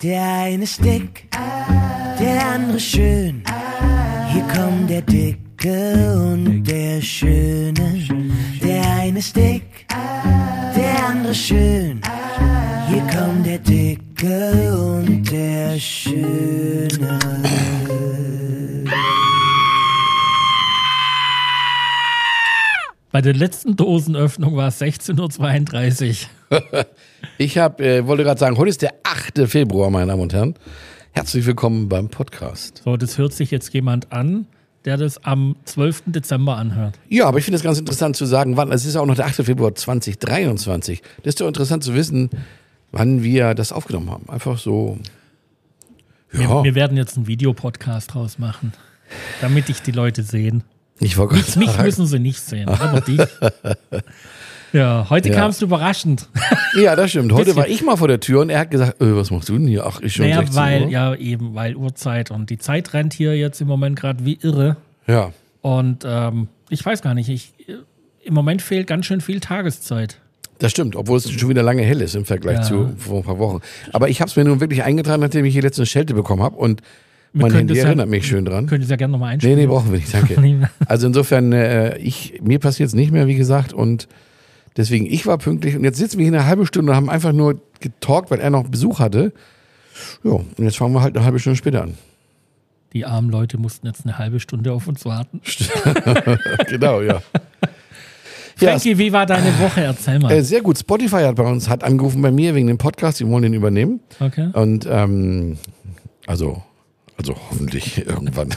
Der eine ist dick, der andere schön. Hier kommt der Dicke und der Schöne. Der eine ist dick, der andere schön. Hier kommt der Dicke und der Schöne. Bei der letzten Dosenöffnung war es 16.32 Uhr. Ich hab, äh, wollte gerade sagen, heute ist der 8. Februar, meine Damen und Herren. Herzlich willkommen beim Podcast. So, das hört sich jetzt jemand an, der das am 12. Dezember anhört. Ja, aber ich finde es ganz interessant zu sagen, wann, es ist auch noch der 8. Februar 2023. Das ist doch interessant zu wissen, wann wir das aufgenommen haben. Einfach so. Wir, Ja, wir werden jetzt einen Videopodcast draus machen, damit dich die Leute sehen. Ich Mich, gerade mich sagen. müssen sie nicht sehen, aber dich. Ja, heute Ja. kamst du überraschend. Ja, das stimmt. Heute war ich mal vor der Tür und er hat gesagt, äh, was machst du denn hier? Ach, ich schon Naja, 16 weil, Uhr. ja, eben, weil Uhrzeit und die Zeit rennt hier jetzt im Moment gerade wie irre. Ja. Und ähm, ich weiß gar nicht, ich, im Moment fehlt ganz schön viel Tageszeit. Das stimmt, obwohl es schon wieder lange hell ist im Vergleich Ja. zu vor ein paar Wochen. Aber ich habe es mir nun wirklich eingetragen, nachdem ich hier letztens Schelte bekommen habe und mein Handy ja- erinnert mich schön dran. Könnt ihr es ja gerne nochmal Nee, einstellen. nee, brauchen wir nicht, danke. Also insofern, äh, ich, mir passiert es nicht mehr, wie gesagt, und deswegen, ich war pünktlich und jetzt sitzen wir hier eine halbe Stunde und haben einfach nur getalkt, weil er noch Besuch hatte. Ja, und jetzt fangen wir halt eine halbe Stunde später an. Die armen Leute mussten jetzt eine halbe Stunde auf uns warten. genau, ja. Ja, Frankie, wie war deine Woche? Erzähl mal. äh, sehr gut. Spotify hat bei uns, hat angerufen bei mir wegen dem Podcast, die wollen den übernehmen. Okay. Und ähm, also, also hoffentlich irgendwann.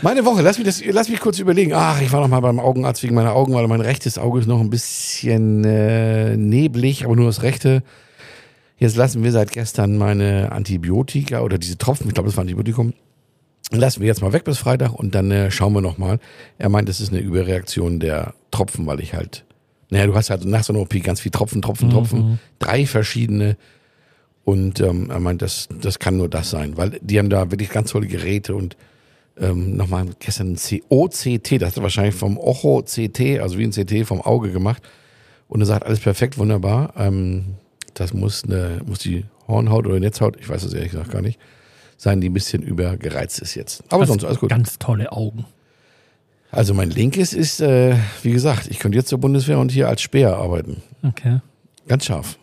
Meine Woche, lass mich, das, lass mich kurz überlegen. Ach, ich war noch mal beim Augenarzt wegen meiner Augen, weil mein rechtes Auge ist noch ein bisschen äh, neblig, aber nur das rechte. Jetzt lassen wir seit gestern meine Antibiotika oder diese Tropfen, ich glaube, das war Antibiotikum, lassen wir jetzt mal weg bis Freitag und dann äh, schauen wir noch mal. Er meint, das ist eine Überreaktion der Tropfen, weil ich halt, naja, du hast halt nach so einer OP ganz viel Tropfen, Tropfen, Tropfen, drei verschiedene und ähm, er meint, das, das kann nur das sein, weil die haben da wirklich ganz tolle Geräte und ähm, nochmal gestern ein OCT, das hat er wahrscheinlich vom Ocho-CT, also wie ein CT vom Auge gemacht. Und er sagt, alles perfekt, wunderbar. Ähm, das muss, eine, muss die Hornhaut oder Netzhaut, ich weiß es ehrlich gesagt gar nicht, sein, die ein bisschen übergereizt ist jetzt. Aber Hast sonst alles gut. Ganz tolle Augen. Also mein linkes ist, äh, wie gesagt, ich könnte jetzt zur Bundeswehr und hier als Speer arbeiten. Okay. Ganz scharf.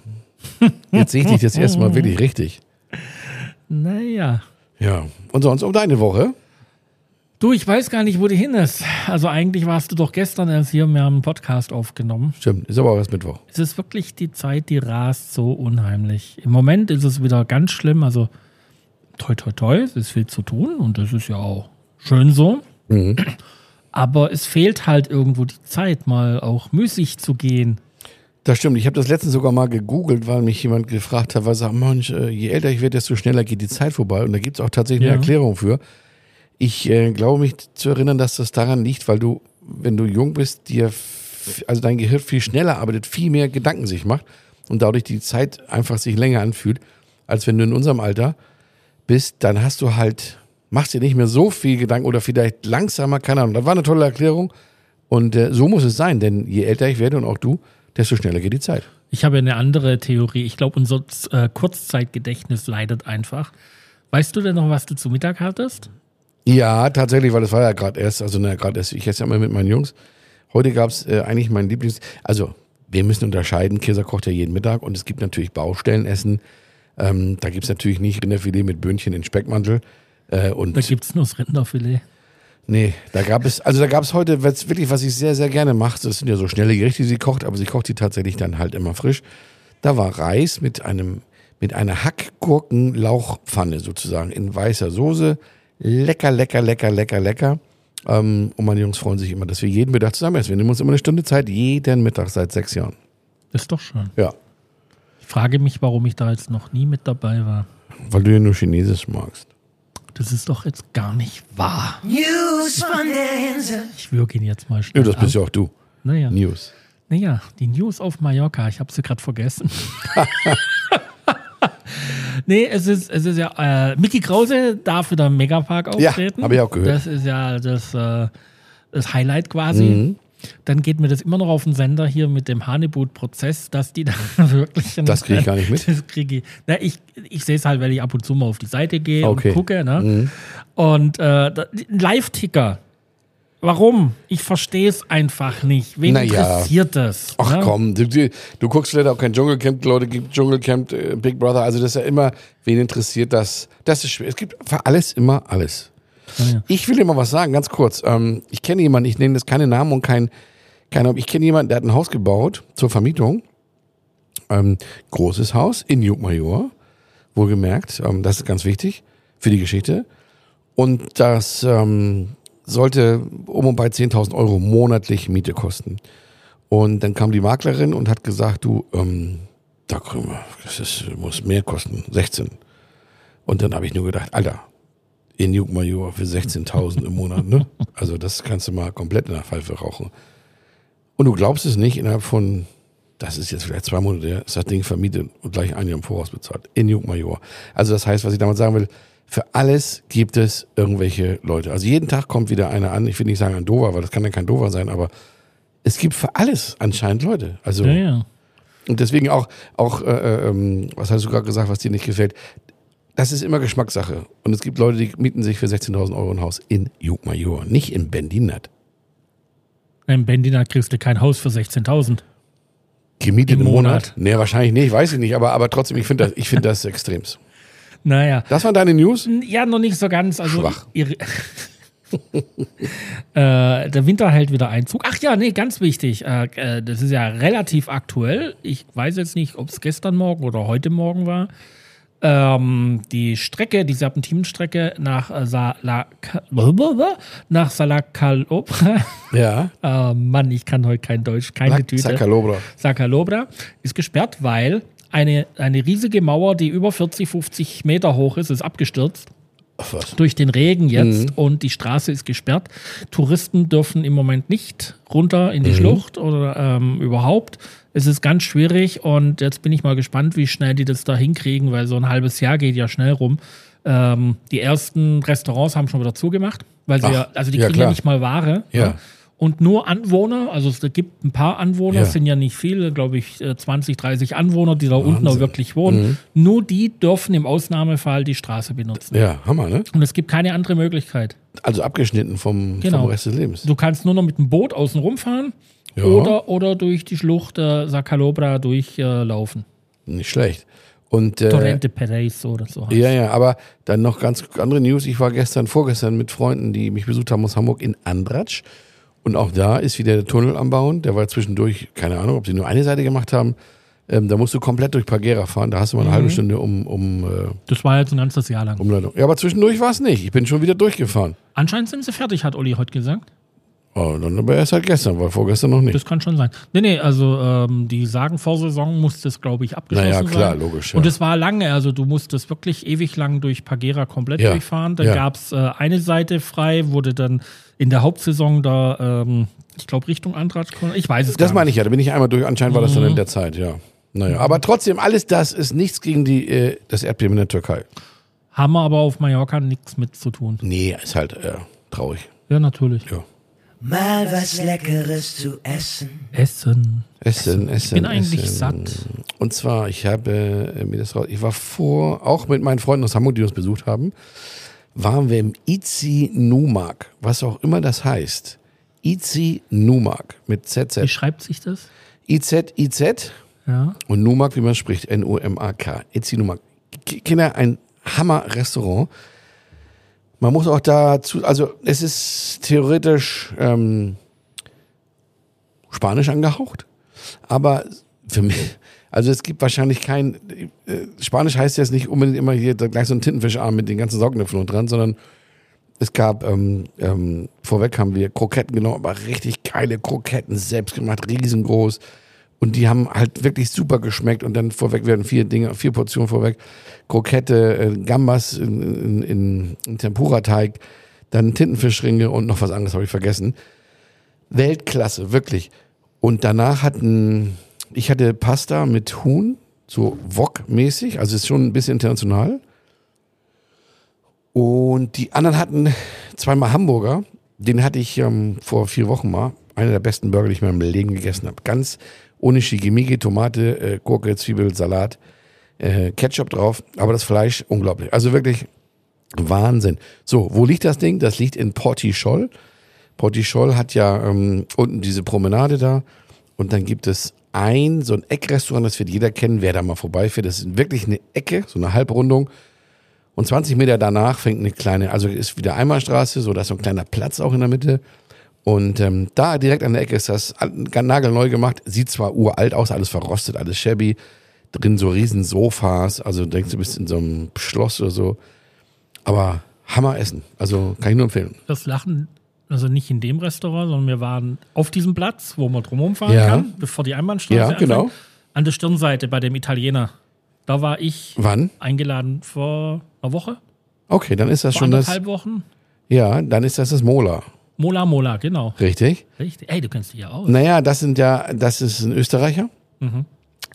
Jetzt sehe ich dich das erste Mal wirklich richtig. Naja. Ja. Und sonst um deine Woche? Du, ich weiß gar nicht, wo du hin ist. Also eigentlich warst du doch gestern erst hier, wir haben einen Podcast aufgenommen. Stimmt, ist aber auch erst Mittwoch. Es ist wirklich die Zeit, die rast so unheimlich. Im Moment ist es wieder ganz schlimm. Also toi toi toi, es ist viel zu tun und das ist ja auch schön so. Aber es fehlt halt irgendwo die Zeit, mal auch müßig zu gehen. Das stimmt. Ich habe das letztens sogar mal gegoogelt, weil mich jemand gefragt hat, weil er sagt, Mensch, äh, je älter ich werde, desto schneller geht die Zeit vorbei. Und da gibt es auch tatsächlich eine Ja. Erklärung für. Ich äh, glaube mich zu erinnern, dass das daran liegt, weil du, wenn du jung bist, dir, also dein Gehirn viel schneller arbeitet, viel mehr Gedanken sich macht und dadurch die Zeit einfach sich länger anfühlt, als wenn du in unserem Alter bist, dann hast du halt, machst dir nicht mehr so viel Gedanken oder vielleicht langsamer, keine Ahnung. Das war eine tolle Erklärung. Und äh, so muss es sein, denn je älter ich werde und auch du, desto schneller geht die Zeit. Ich habe eine andere Theorie. Ich glaube, unser äh, Kurzzeitgedächtnis leidet einfach. Weißt du denn noch, was du zu Mittag hattest? Ja, tatsächlich, weil das war ja gerade erst, also na, gerade erst, ich esse ja immer mit meinen Jungs. Heute gab's äh, eigentlich mein Lieblings, also wir müssen unterscheiden, Käser kocht ja jeden Mittag und es gibt natürlich Baustellenessen. Ähm, da gibt's natürlich nicht Rinderfilet mit Böhnchen in Speckmantel. Äh, und Da gibt es nur das Rinderfilet. Nee, da gab es, also da gab's heute was, wirklich, was ich sehr, sehr gerne mache. Das sind ja so schnelle Gerichte, die sie kocht, aber sie kocht die tatsächlich dann halt immer frisch. Da war Reis mit einem, mit einer Hackgurken-Lauchpfanne sozusagen in weißer Soße. Lecker, lecker, lecker, lecker, lecker. Ähm, und meine Jungs freuen sich immer, dass wir jeden Mittag zusammen essen. Wir nehmen uns immer eine Stunde Zeit, jeden Mittag seit sechs Jahren. Ist doch schön. Ja. Ich frage mich, warum ich da jetzt noch nie mit dabei war. Weil du ja nur Chinesisch magst. Das ist doch jetzt gar nicht wahr. News von der Insel. Ich würge ihn jetzt mal Ja, schnell das bist ab. ja auch du. Naja, News. naja, die News auf Mallorca. Ich habe sie gerade vergessen. nee, es ist, es ist ja, äh, Mickey Krause darf wieder im Megapark Ja, auftreten. hab ich auch gehört. Das ist ja das, äh, das Highlight quasi. Mhm. Dann geht mir das immer noch auf den Sender hier mit dem Hanebut-Prozess, dass die da wirklich. Das kriege ich gar nicht mit. Das kriege ich. Na, ich ich sehe es halt, weil ich ab und zu mal auf die Seite gehe Okay. und gucke. Ne? Mhm. Und äh, Live-Ticker. Warum? Ich verstehe es einfach nicht. Wen Naja. interessiert das? Ach ne? komm, du, du, du guckst vielleicht auch kein Dschungelcamp, Leute gibt Dschungelcamp, äh, Big Brother, also das ist ja immer, wen interessiert das? Das ist schwer. Es gibt für alles immer alles. Ja, ja. Ich will dir mal was sagen, ganz kurz. Ähm, ich kenne jemanden, ich nenne das keine Namen und kein, keine, ich kenne jemanden, der hat ein Haus gebaut zur Vermietung. Ähm, großes Haus in Jungmajor, wohlgemerkt. Ähm, das ist ganz wichtig für die Geschichte. Und das ähm, sollte um und bei 10.000 Euro monatlich Miete kosten. Und dann kam die Maklerin und hat gesagt, du, ähm, da kriegen wir, das ist, muss mehr kosten, 16. Und dann habe ich nur gedacht, Alter, in Jungmajor für 16.000 im Monat, ne? Also das kannst du mal komplett in der Pfeife rauchen. Und du glaubst es nicht, innerhalb von, das ist jetzt vielleicht zwei Monate, her, ist das Ding vermietet und gleich ein Jahr im Voraus bezahlt. In Jungmajor. Also das heißt, was ich damit sagen will, für alles gibt es irgendwelche Leute. Also jeden Tag kommt wieder einer an. Ich will nicht sagen ein Dover, weil das kann ja kein Dover sein, aber es gibt für alles anscheinend Leute. Also Ja, ja. und deswegen auch, auch äh, ähm, was hast du gerade gesagt, was dir nicht gefällt? Das ist immer Geschmackssache. Und es gibt Leute, die mieten sich für 16.000 Euro ein Haus in Jungmajor, nicht in Bendinat. Im Bendiner kriegst du kein Haus für 16.000. Gemietet Im Monat? Monat. Nee, wahrscheinlich nicht, weiß ich nicht. Aber, aber trotzdem, ich finde das, ich finde das extremst. Naja. Das waren deine News? Ja, noch nicht so ganz. Also Schwach. Ihre, äh, der Winter hält wieder Einzug. Ach ja, nee, ganz wichtig. Äh, äh, das ist ja relativ aktuell. Ich weiß jetzt nicht, ob es gestern Morgen oder heute Morgen war. Ähm, die Strecke, die Serpentinenstrecke nach äh, Salak nach Salakalobra. Ja. äh, Mann, ich kann heute kein Deutsch, keine Tüte. Sakalobra. Sakalobra ist gesperrt, weil eine, eine riesige Mauer, die über 40, 50 Meter hoch ist, ist abgestürzt was. durch den Regen jetzt Mhm. und die Straße ist gesperrt. Touristen dürfen im Moment nicht runter in die Mhm. Schlucht oder ähm, überhaupt. Es ist ganz schwierig und jetzt bin ich mal gespannt, wie schnell die das da hinkriegen, weil so ein halbes Jahr geht ja schnell rum. Ähm, die ersten Restaurants haben schon wieder zugemacht, weil sie Ach, ja, also die ja, kriegen ja nicht mal Ware. Ja. Und nur Anwohner, also es gibt ein paar Anwohner, Ja. es sind ja nicht viele, glaube ich, äh, 20, 30 Anwohner, die da unten auch Wahnsinn. Mhm. wirklich wohnen. Nur die dürfen im Ausnahmefall die Straße benutzen. Ja, Hammer, ne? Und es gibt keine andere Möglichkeit. Also abgeschnitten vom, Genau. vom Rest des Lebens. Du kannst nur noch mit dem Boot außen rumfahren Ja. oder, oder durch die Schlucht äh, Sakalobra durchlaufen. Nicht schlecht. Und, äh, Torrente Perez oder so. Ja, ja, aber dann noch ganz andere News. Ich war gestern, vorgestern mit Freunden, die mich besucht haben aus Hamburg in Andratsch. Und auch da ist wieder der Tunnel am Bauen. Der war zwischendurch, keine Ahnung, ob sie nur eine Seite gemacht haben. Ähm, da musst du komplett durch Pagera fahren. Da hast du mal eine halbe Stunde um, um äh, Das war jetzt ein ganzes Jahr lang. Umleitung. Ja, aber zwischendurch war es nicht. Ich bin schon wieder durchgefahren. Anscheinend sind sie fertig, hat Olli heute gesagt. Oh, dann aber erst halt gestern, weil vorgestern noch nicht. Das kann schon sein. Nee, nee, also ähm, die sagen, vor Saison muss das, glaube ich, abgeschlossen Naja, klar, sein. logisch. Ja. Und es war lange, also du musstest wirklich ewig lang durch Pagera komplett Ja, durchfahren. Dann ja. gab es äh, eine Seite frei, wurde dann in der Hauptsaison da, ähm, ich glaube, Richtung Andratsch, ich weiß es das gar meine nicht. ich ja, da bin ich einmal durch. Anscheinend war das dann Mhm. in der Zeit, ja. Naja, aber trotzdem, alles das ist nichts gegen die, äh, das Erdbeben in der Türkei. Haben wir aber auf Mallorca nichts mit zu tun. Nee, ist halt äh, traurig. Ja, natürlich. Ja. Mal was Leckeres zu essen. Essen. Essen, Essen. Ich bin eigentlich Essen. satt. Und zwar, ich habe äh, mir das raus. Ich war vor, auch mit meinen Freunden aus Hamburg, die uns besucht haben, waren wir im Izi Numak, was auch immer das heißt. Izi Numak mit Wie ZZ. schreibt sich das? IZ, IZ Ja. und Numak, wie man spricht, N-U-M-A-K. Izi Numak. Kinder, ein Hammer-Restaurant. Man muss auch dazu, also es ist theoretisch ähm, Spanisch angehaucht, aber für mich, also es gibt wahrscheinlich kein, äh, Spanisch heißt jetzt nicht unbedingt immer hier gleich so ein Tintenfischarm mit den ganzen Saugnäpfen und dran, sondern es gab, ähm, ähm, vorweg haben wir Kroketten genommen, aber richtig geile Kroketten, selbst gemacht, riesengroß. Und die haben halt wirklich super geschmeckt. Und dann vorweg werden vier Dinge, vier Portionen vorweg. Krokette, äh, Gambas in, in, in, Tempura-Teig, dann Tintenfischringe und noch was anderes habe ich vergessen. Weltklasse, wirklich. Und danach hatten, ich hatte Pasta mit Huhn, so Wok-mäßig, also ist schon ein bisschen international. Und die anderen hatten zweimal Hamburger, den hatte ich ähm, vor vier Wochen mal. einer der besten Burger, die ich in meinem Leben gegessen habe. Ganz ohne Shigimigi, Tomate, äh, Gurke, Zwiebel, Salat, äh, Ketchup drauf, aber das Fleisch unglaublich. Also wirklich Wahnsinn. So, wo liegt das Ding? Das liegt in Portischol. Portischol hat ja ähm, unten diese Promenade da und dann gibt es ein, so ein Eckrestaurant, das wird jeder kennen, wer da mal vorbeifährt. Das ist wirklich eine Ecke, so eine Halbrundung. Und 20 Meter danach fängt eine kleine, also ist wieder Einbahnstraße, so da ist so ein kleiner Platz auch in der Mitte. Und ähm, da direkt an der Ecke ist das nagelneu gemacht. Sieht zwar uralt aus, alles verrostet, alles shabby. Drin so riesen Sofas, also denkst du bist in so einem Schloss oder so. Aber Hammer essen. Also kann ich nur empfehlen. Das Lachen, also nicht in dem Restaurant, sondern wir waren auf diesem Platz, wo man drumherum fahren Ja. kann, bevor die Einbahnstraße Ja, genau. anfängt. An der Stirnseite bei dem Italiener. Da war ich Wann? eingeladen vor einer Woche, Okay, dann ist das vor schon das. Wochen. Ja, dann ist das das Mola. Mola Mola, genau. Richtig? Richtig. Ey, du kennst dich ja aus. Naja, das sind ja, das ist ein Österreicher. Mhm.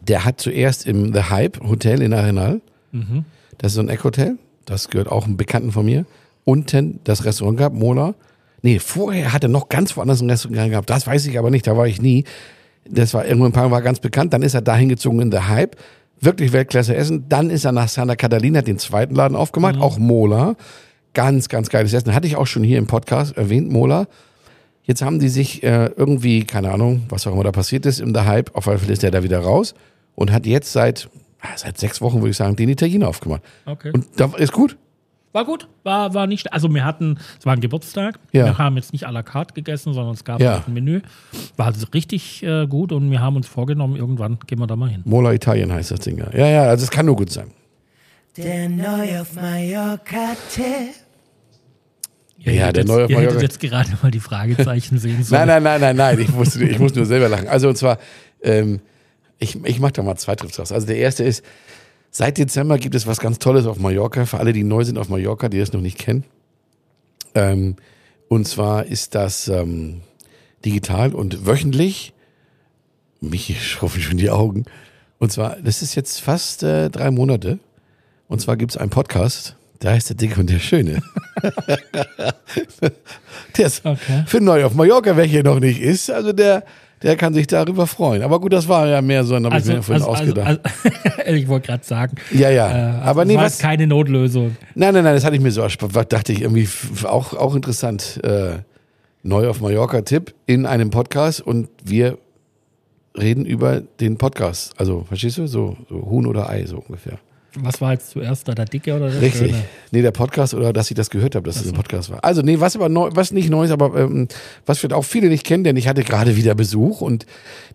Der hat zuerst im The Hype Hotel in Arenal. Mhm. Das ist so ein Eckhotel. Das gehört auch einem Bekannten von mir. Unten das Restaurant gehabt, Mola. Nee, vorher hat er noch ganz woanders ein Restaurant gehabt. Das weiß ich aber nicht, da war ich nie. Das war irgendwo in Panama war ganz bekannt. Dann ist er dahin gezogen in The Hype. Wirklich Weltklasse essen. Dann ist er nach Santa Catalina, den zweiten Laden aufgemacht, auch Mola. Ganz, ganz geiles Essen. Hatte ich auch schon hier im Podcast erwähnt, Mola. Jetzt haben die sich äh, irgendwie, keine Ahnung, was auch immer da passiert ist, im The Hype, auf jeden Fall ist der da wieder raus und hat jetzt seit, ah, seit sechs Wochen, würde ich sagen, den Italiener aufgemacht. Okay. Und da ist gut. War gut, war, war nicht. Also, wir hatten, es war ein Geburtstag. Ja. Wir haben jetzt nicht à la carte gegessen, sondern es gab Ja. halt ein Menü. War also richtig äh, gut und wir haben uns vorgenommen, irgendwann gehen wir da mal hin. Mola Italien heißt das Ding ja. Ja, ja, also es kann nur gut sein. Der neu auf Mallorca-Tipp. Ihr Ja, hättet der jetzt, neue auf Ihr hättet Mallorca. jetzt gerade mal die Fragezeichen sehen sollen. Nein, nein, nein, nein, nein, ich muss, ich muss nur selber lachen. Also und zwar, ähm, ich, ich mache da mal zwei Trips raus. Also der erste ist, seit Dezember gibt es was ganz Tolles auf Mallorca, für alle, die neu sind auf Mallorca, die das noch nicht kennen. Ähm, und zwar ist das ähm, digital und wöchentlich. Mich schrufen schon die Augen. Und zwar, das ist jetzt fast äh, drei Monate. Und zwar gibt es einen Podcast, der heißt Der Dicke und der Schöne. der ist Okay. für neu auf Mallorca, wer hier noch nicht ist, also der, der kann sich darüber freuen. Aber gut, das war ja mehr so, dann habe ich mir vorhin ausgedacht. also, ich wollte gerade sagen, ja, ja. äh, aber nee, war was? keine Notlösung. Nein, nein, nein, das hatte ich mir so erspart. Dachte ich irgendwie auch, auch interessant. Äh, neu auf Mallorca Tipp in einem Podcast und wir reden über den Podcast. Also, verstehst du? So, so Huhn oder Ei, so ungefähr. Was war jetzt zuerst da, der Dicke oder der Richtig. Schöne? Nee, der Podcast oder dass ich das gehört habe, dass es ein Podcast war. Also, nee, was aber neu, was nicht neu ist, aber ähm, was vielleicht auch viele nicht kennen, denn ich hatte gerade wieder Besuch und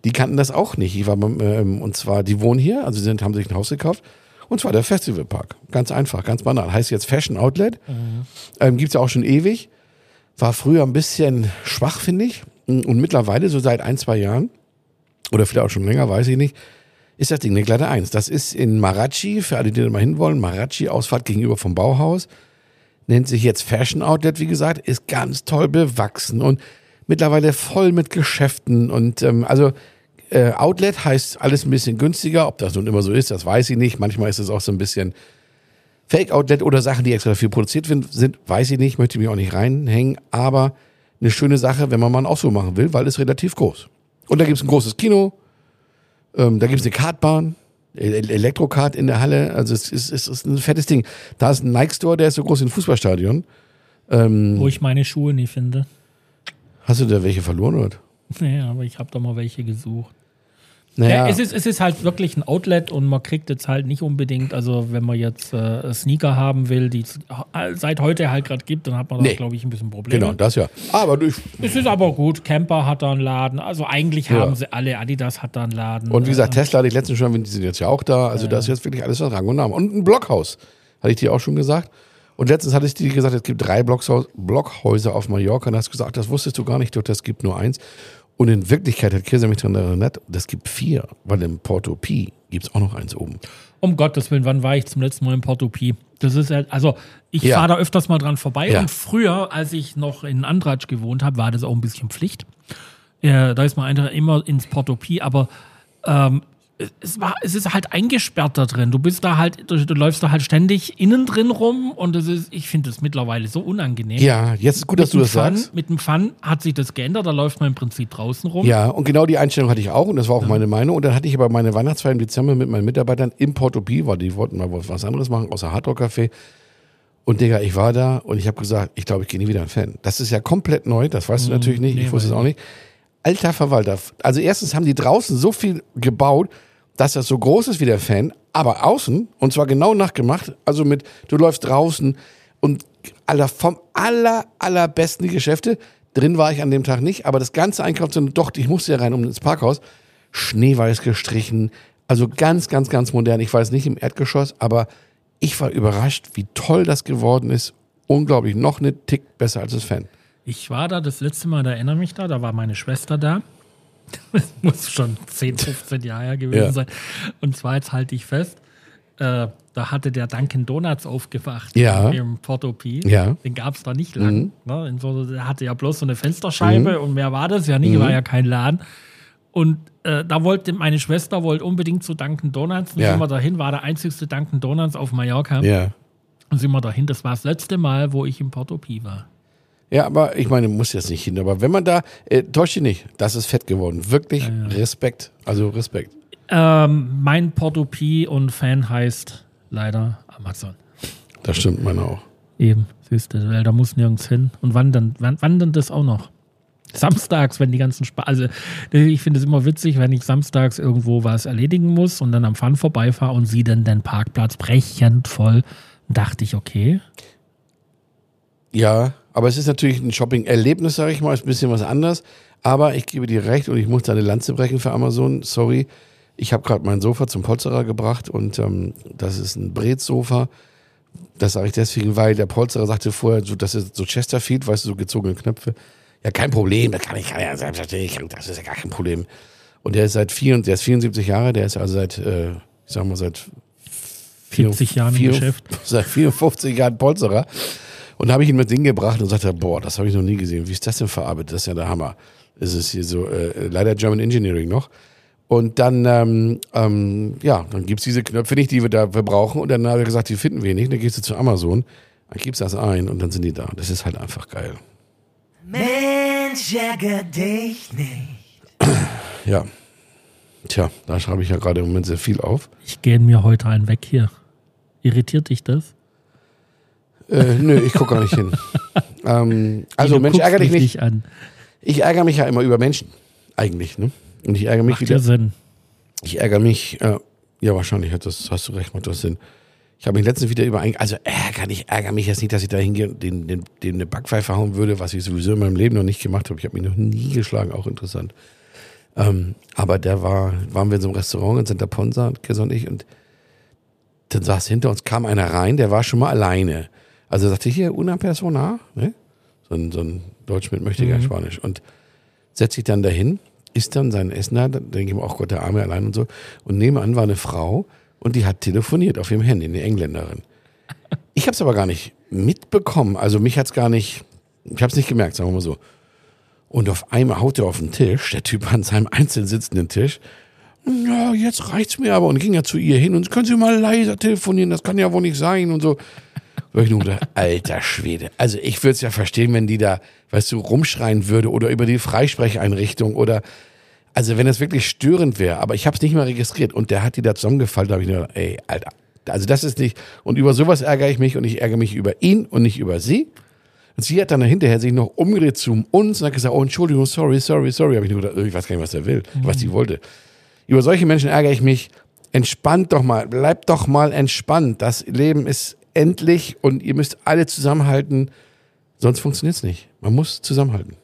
die kannten das auch nicht. Ich war ähm, und zwar, die wohnen hier, also sie sind, haben sich ein Haus gekauft. Und zwar der Festivalpark. Ganz einfach, ganz banal. Heißt jetzt Fashion Outlet. Ähm, gibt's ja auch schon ewig. War früher ein bisschen schwach, finde ich. Und mittlerweile, so seit ein, zwei Jahren, oder vielleicht auch schon länger, weiß ich nicht, ist das Ding eine glatte Eins. Das ist in Marachi, für alle, die da mal hinwollen, Marachi, Ausfahrt gegenüber vom Bauhaus. Nennt sich jetzt Fashion Outlet, wie gesagt, ist ganz toll bewachsen und mittlerweile voll mit Geschäften. Und ähm, also äh, Outlet heißt alles ein bisschen günstiger. Ob das nun immer so ist, das weiß ich nicht. Manchmal ist es auch so ein bisschen Fake-Outlet oder Sachen, die extra dafür produziert sind, weiß ich nicht, möchte mich auch nicht reinhängen, aber eine schöne Sache, wenn man mal einen Ausflug machen will, weil es relativ groß. Und da gibt's ein großes Kino, ähm, da gibt's eine Kartbahn, El- Elektrokart in der Halle, also es ist, es ist ein fettes Ding. Da ist ein Nike-Store, der ist so groß wie ein Fußballstadion. Ähm, Wo ich meine Schuhe nie finde. hast du da welche verloren, oder? Ja, aber ich habe da mal welche gesucht. Naja, Ja, es, ist, es ist halt wirklich ein Outlet und man kriegt jetzt halt nicht unbedingt, also wenn man jetzt äh, Sneaker haben will, die es seit heute halt gerade gibt, dann hat man da, Nee. glaube ich, ein bisschen Probleme. genau, das ja. Aber durch, Es ist aber gut, Camper hat da einen Laden, also eigentlich Ja. haben sie alle, Adidas hat da einen Laden. Und wie gesagt, äh, Tesla hatte ich letztens schon, die sind jetzt ja auch da. Also da ist jetzt wirklich alles was Rang und Namen. Und ein Blockhaus, hatte ich dir auch schon gesagt. Und letztens hatte ich dir gesagt, es gibt drei Blockhaus, Blockhäuser auf Mallorca. Und hast gesagt, das wusstest du gar nicht, doch das gibt nur eins. Und in Wirklichkeit hat Kirse mich daran erinnert, das gibt vier, weil im Porto Pi gibt es auch noch eins oben. um Gottes Willen, wann war ich zum letzten Mal in Porto Pi? Das ist halt, also ich Ja. fahre da öfters mal dran vorbei Ja. und früher, als ich noch in Andratsch gewohnt habe, war das auch ein bisschen Pflicht. Äh, da ist man einfach immer ins Porto Pi, aber ähm, es war, es ist halt eingesperrt da drin. Du bist da halt, du, du läufst da halt ständig innen drin rum und das ist, ich finde das mittlerweile so unangenehm. Ja, jetzt ist gut, dass du das Fun, sagst. Mit dem Fun hat sich das geändert, da läuft man im Prinzip draußen rum. Ja, und genau die Einstellung hatte ich auch und das war auch meine Meinung. Und dann hatte ich aber meine Weihnachtsfeier im Dezember mit meinen Mitarbeitern im Portopie, weil die wollten mal was anderes machen, außer Hardrock Café. Und Digga, ich war da und ich habe gesagt, ich glaube, ich gehe nie wieder ein Fan. Das ist ja komplett neu, das weißt du natürlich nicht, nee, ich wusste es auch nicht. Alter Verwalter. Also erstens haben die draußen so viel gebaut, dass das so groß ist wie der Fan, aber außen, und zwar genau nachgemacht, also mit, du läufst draußen und aller, vom aller, allerbesten die Geschäfte. Drin war ich an dem Tag nicht, aber das ganze Einkaufszentrum, doch, ich musste ja rein um ins Parkhaus. Schneeweiß gestrichen, also ganz, ganz, ganz modern. Ich war jetzt nicht im Erdgeschoss, aber ich war überrascht, wie toll das geworden ist. Unglaublich, noch eine Tick besser als das Fan. Ich war da das letzte Mal, da erinnere mich da, da war meine Schwester da. Das muss schon 10, 15 Jahre her gewesen Ja. sein. Und zwar, jetzt halte ich fest, äh, da hatte der Dunkin' Donuts aufgewacht Ja. im Portopie. Ja. Mhm. Den gab es da nicht lang. Ne? In so, der hatte ja bloß so eine Fensterscheibe und mehr war das ja nicht, war ja kein Laden. Und äh, da wollte meine Schwester wollte unbedingt zu Dunkin' Donuts. Und Ja. sind wir dahin, war der einzigste Dunkin' Donuts auf Mallorca. Ja. Und sind wir dahin. Das war das letzte Mal, wo ich im Portopie war. Ja, aber ich meine, muss jetzt nicht hin. Aber wenn man da, äh, täuscht dich nicht, das ist fett geworden. Wirklich Respekt. Also Respekt. Ähm, mein Portopie und Fan heißt leider Amazon. Das stimmt man auch. Eben, siehst du, weil da muss nirgends hin. Und wann denn, wann, wann denn das auch noch? Samstags, wenn die ganzen Spa also ich finde es immer witzig, wenn ich samstags irgendwo was erledigen muss und dann am Fun vorbeifahre und sehe dann den Parkplatz brechend voll, dachte ich, okay, Ja, aber es ist natürlich ein Shopping-Erlebnis, sage ich mal, ist ein bisschen was anderes. Aber ich gebe dir recht und ich muss da eine Lanze brechen für Amazon. Sorry, ich habe gerade mein Sofa zum Polsterer gebracht und ähm, das ist ein Brez-Sofa. Das sage ich deswegen, weil der Polsterer sagte vorher, so, das ist so Chesterfield, weißt du, so gezogene Knöpfe. Ja, kein Problem, das kann ich, kann ja selbstverständlich, das ist ja gar kein Problem. Und der ist seit vier, der ist 74 Jahre, der ist also seit, äh, ich sag mal, seit 40 Jahren im vier- Geschäft. Seit 54 Jahren Polsterer. Und da habe ich ihn mit hingebracht und sagte, boah, das habe ich noch nie gesehen. Wie ist das denn verarbeitet? Das ist ja der Hammer. Es ist hier so, äh, leider German Engineering noch. Und dann, ähm, ähm, ja, dann gibt's diese Knöpfe nicht, die wir da wir brauchen. Und dann hat er gesagt, die finden wir nicht. Dann gehst du zu Amazon, dann gibst das ein und dann sind die da. Das ist halt einfach geil. Mensch, ärger dich nicht. Ja. Tja, da schreibe ich ja gerade im Moment sehr viel auf. ich gehe mir heute einen weg hier. Irritiert dich das? Äh, nö, ich gucke gar nicht hin. ähm, also, Mensch, guckst ärger dich nicht. an. Ich ärgere mich ja immer über Menschen. Eigentlich, ne? Und ich ärgere mich Macht wieder. ja Sinn. Ich ärgere mich, äh, ja, wahrscheinlich hat das, hast du recht, macht das Sinn. Ich habe mich letztens wieder über, also ärgern, ich ärgere mich jetzt nicht, dass ich da hingehe und den, den, den eine Backpfeife hauen würde, was ich sowieso in meinem Leben noch nicht gemacht habe. Ich habe mich noch nie geschlagen, auch interessant. Ähm, aber der war, waren wir in so einem Restaurant in Santa Ponsa, Kess und ich, und dann saß hinter uns, kam einer rein, der war schon mal alleine. Also sagte hier, una persona, ne? So ein, so ein Deutsch mit möchte gern Spanisch. Und setzt sich dann dahin, isst dann sein Essen da, denke ich mir, auch Gott, der Arme allein und so. Und nebenan war eine Frau und die hat telefoniert auf ihrem Handy, eine Engländerin. Ich habe es aber gar nicht mitbekommen. Also mich hat's gar nicht, ich habe es nicht gemerkt, sagen wir mal so. Und auf einmal haut er auf den Tisch, der Typ an seinem einzeln sitzenden Tisch. Ja, jetzt reicht's mir aber. Und ging ja zu ihr hin und können Sie mal leiser telefonieren, das kann ja wohl nicht sein und so. Wo ich nur gedacht, alter Schwede. Also ich würde es ja verstehen, wenn die da, weißt du, rumschreien würde oder über die Freisprecheinrichtung oder also wenn das wirklich störend wäre, aber ich habe es nicht mal registriert und der hat die da zusammengefallen, da habe ich nur, gedacht, ey, Alter, also das ist nicht, und über sowas ärgere ich mich und ich ärgere mich über ihn und nicht über sie. Und sie hat dann hinterher sich noch umgedreht zu uns und hat gesagt, oh, Entschuldigung, sorry, sorry, sorry. Habe ich nur gedacht, ich weiß gar nicht, was er will, was die wollte. Über solche Menschen ärgere ich mich. Entspannt doch mal, bleibt doch mal entspannt. Das Leben ist endlich und ihr müsst alle zusammenhalten, sonst funktioniert's nicht. Man muss zusammenhalten.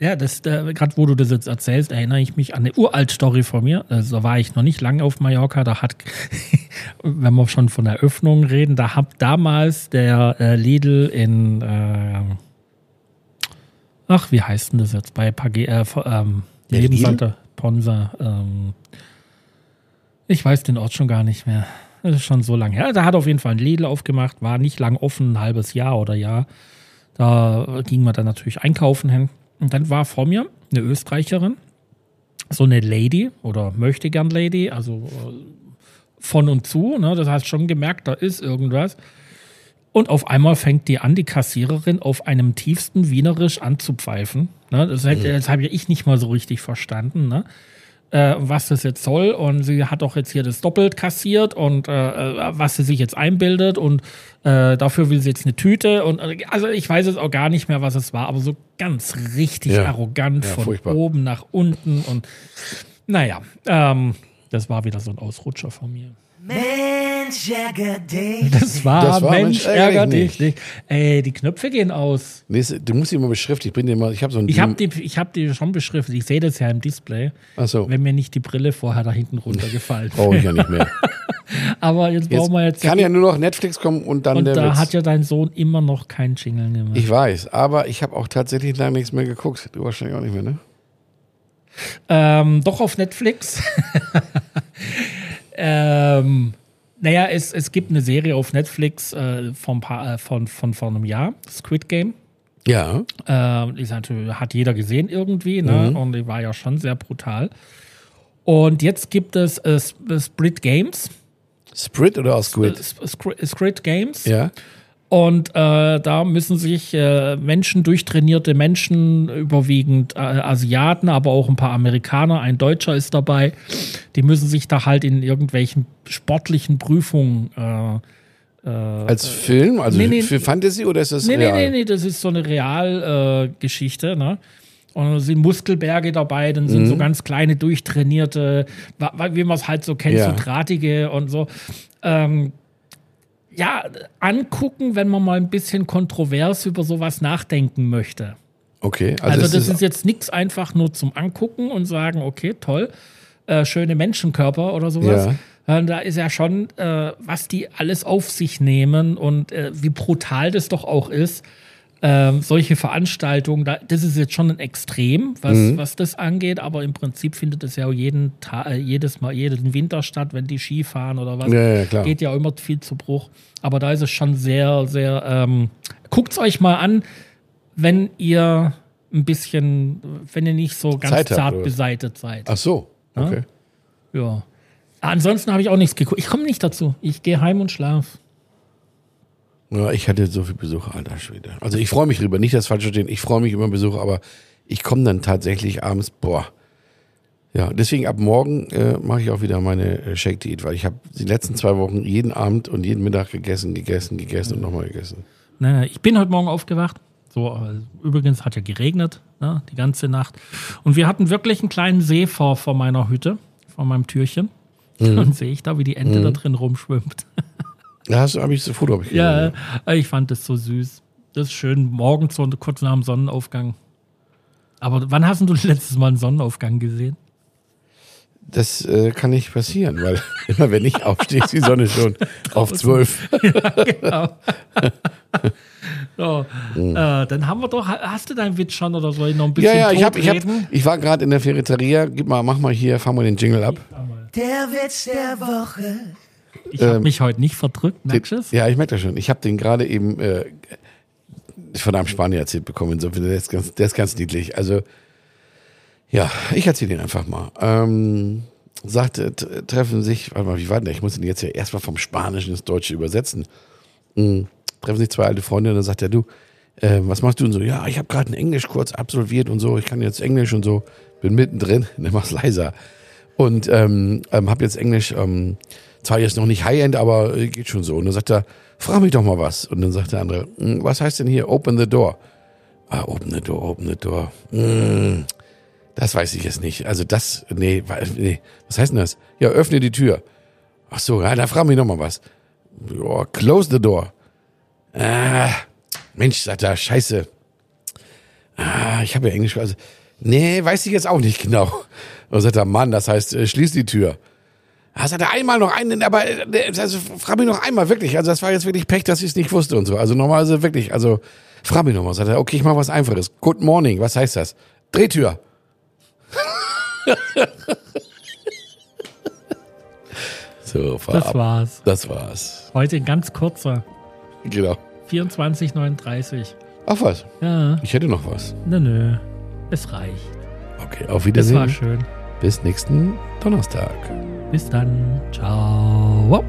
Ja, das äh, gerade wo du das jetzt erzählst, erinnere ich mich an eine uralt Story von mir. Also, da war ich noch nicht lange auf Mallorca. Da hat, wenn wir schon von Eröffnungen reden, da hat damals der äh, Lidl in, äh, ach, wie heißt denn das jetzt bei Page, äh, ähm, Lebenshalter Ponsa. Ähm, ich weiß den Ort schon gar nicht mehr. Das ist schon so lange her. Da hat auf jeden Fall ein Lidl aufgemacht, war nicht lang offen, ein halbes Jahr oder Jahr. Da ging man dann natürlich einkaufen hin. Und dann war vor mir eine Österreicherin so eine Lady oder möchte gern Lady, also äh, von und zu, ne? das hast schon gemerkt, da ist irgendwas. Und auf einmal fängt die an, die Kassiererin auf einem tiefsten Wienerisch anzupfeifen. Ne? Das, mhm. das habe ich nicht mal so richtig verstanden, ne? Äh, was das jetzt soll. Und sie hat doch jetzt hier das doppelt kassiert und äh, äh was sie sich jetzt einbildet. Und äh, dafür will sie jetzt eine Tüte. Und äh, also ich weiß jetzt auch gar nicht mehr, was es war, aber so ganz richtig ja. arrogant ja, von furchtbar. oben nach unten. Und naja, ähm, das war wieder so ein Ausrutscher von mir. Mensch, ärger dich. Das war, das war Mensch, ärger dich nicht. Ey, die Knöpfe gehen aus. Nee, du musst die mal beschriften. Ich bin dir mal, ich habe so ein. Ich habe die, ich hab die schon beschriftet. Ich sehe das ja im Display. Ach so. Wenn mir nicht die Brille vorher da hinten runtergefallen Brauche ich ja nicht mehr. Aber jetzt, jetzt brauchen wir jetzt. Kann ja nur noch Netflix kommen und dann und der. Da Witz. hat ja dein Sohn immer noch keinen Jingle gemacht. Ich weiß, aber ich habe auch tatsächlich lange nichts mehr geguckt. Du wahrscheinlich auch nicht mehr, ne? Ähm, doch auf Netflix. ähm, naja, es, es gibt eine Serie auf Netflix äh, von, paar, äh, von, von vor einem Jahr, Squid Game. Ja. Äh, ist natürlich, hat jeder gesehen irgendwie, ne? Mhm. Und die war ja schon sehr brutal. Und jetzt gibt es äh, Split Games. Sprit oder aus Squid? Squid Games. Ja. Und äh, da müssen sich äh, Menschen, durchtrainierte Menschen, überwiegend äh, Asiaten, aber auch ein paar Amerikaner, ein Deutscher ist dabei, die müssen sich da halt in irgendwelchen sportlichen Prüfungen äh, äh, Als Film? Also nee, nee, für Fantasy oder ist das nee, real? Nee, nee, nee, das ist so eine Realgeschichte, äh, ne? Und da sind Muskelberge dabei, dann sind mhm. so ganz kleine, durchtrainierte, wie man es halt so kennt, ja. so drahtige und so. Ähm, ja, angucken, wenn man mal ein bisschen kontrovers über sowas nachdenken möchte. Okay. Also, also das ist, jetzt nichts einfach nur zum Angucken und sagen, okay, toll, äh, schöne Menschenkörper oder sowas. Ja. Äh, da ist ja schon, äh, was die alles auf sich nehmen und äh, wie brutal das doch auch ist ähm, solche Veranstaltungen, da, das ist jetzt schon ein Extrem, was, mhm. was das angeht, aber im Prinzip findet es ja auch jeden Tag, äh, jedes Mal, jeden Winter statt, wenn die Ski fahren oder was. Ja, ja, klar. Geht ja immer viel zu Bruch. Aber da ist es schon sehr, sehr, ähm, guckt es euch mal an, wenn ihr ein bisschen, wenn ihr nicht so ganz Zeit zart habt, beseitet seid. Ach so, okay. Ja. ja. Ansonsten habe ich auch nichts geguckt. Ich komme nicht dazu. Ich gehe heim und schlaf. Ja, ich hatte so viel Besuch, alter Schwede. Also ich freue mich drüber, nicht das falsch verstehen, ich freue mich über Besuch, aber ich komme dann tatsächlich abends, boah. Ja, deswegen ab morgen äh, mache ich auch wieder meine äh, Shake Diät, weil ich habe die letzten zwei Wochen jeden Abend und jeden Mittag gegessen, gegessen, gegessen und nochmal gegessen. Naja, ich bin heute Morgen aufgewacht. So, äh, übrigens hat ja geregnet, ne, die ganze Nacht. Und wir hatten wirklich einen kleinen See vor, vor meiner Hütte, vor meinem Türchen. Mhm. Und sehe ich da, wie die Ente mhm. da drin rumschwimmt. Ja, hast habe ich so Foto hab ich Ja, ja, ich fand das so süß. Das ist schön, morgens so kurz nach dem Sonnenaufgang. Aber wann hast du letztes Mal einen Sonnenaufgang gesehen? Das äh, kann nicht passieren, weil immer wenn ich aufstehe, ist die Sonne schon auf zwölf. ja, genau. so, mhm. äh, dann haben wir doch, hast du deinen Witz schon oder soll ich noch ein bisschen Ja, ja, ich, hab, ich, hab, ich war gerade in der Ferreteria. Gib mal, mach mal hier, fahr mal den Jingle ab. Der Witz der Woche. Ich habe ähm, mich heute nicht verdrückt, Natchez. Ja, ich merke das schon. Ich habe den gerade eben äh, von einem Spanier erzählt bekommen. Insofern, der ist ganz, der ist ganz niedlich. Also, ja, ich erzähle ihn einfach mal. Ähm, sagte, treffen sich, warte mal, wie war denn der? Ich muss ihn jetzt ja erstmal vom Spanischen ins Deutsche übersetzen. Mhm. Treffen sich zwei alte Freunde und dann sagt er, du, äh, was machst du? Und so, ja, ich habe gerade einen Englischkurs absolviert und so, ich kann jetzt Englisch und so, bin mittendrin, dann mach's leiser. Und ähm, ähm, habe jetzt Englisch ähm, zwar jetzt noch nicht High-End, aber äh, geht schon so. Und dann sagt er, frag mich doch mal was. Und dann sagt der andere, hm, was heißt denn hier open the door? Ah, open the door, open the door. Hm, das weiß ich jetzt nicht. Also das, nee, nee, was heißt denn das? Ja, öffne die Tür. Ach so, ja, da frag mich noch mal was. Ja, close the door. Ah, Mensch, sagt er, scheiße. Ah, ich habe ja Englisch, also, nee, weiß ich jetzt auch nicht genau. Und dann sagt er, Mann, das heißt, äh, schließ die Tür. Hast du einmal noch einen, aber äh, also, frag mich noch einmal wirklich. Also das war jetzt wirklich Pech, dass ich es nicht wusste und so. Also normalerweise wirklich, also frag mich noch mal. Sagt er, okay, ich mach was Einfaches. Good morning, was heißt das? Drehtür. so, das ab. war's. Das war's. Heute ein ganz kurzer. Genau. 24,39. Ach was? Ja. Ich hätte noch was. Nö, nö. Es reicht. Okay, auf Wiedersehen. Es war schön. Bis nächsten Donnerstag. Bis dann. Ciao.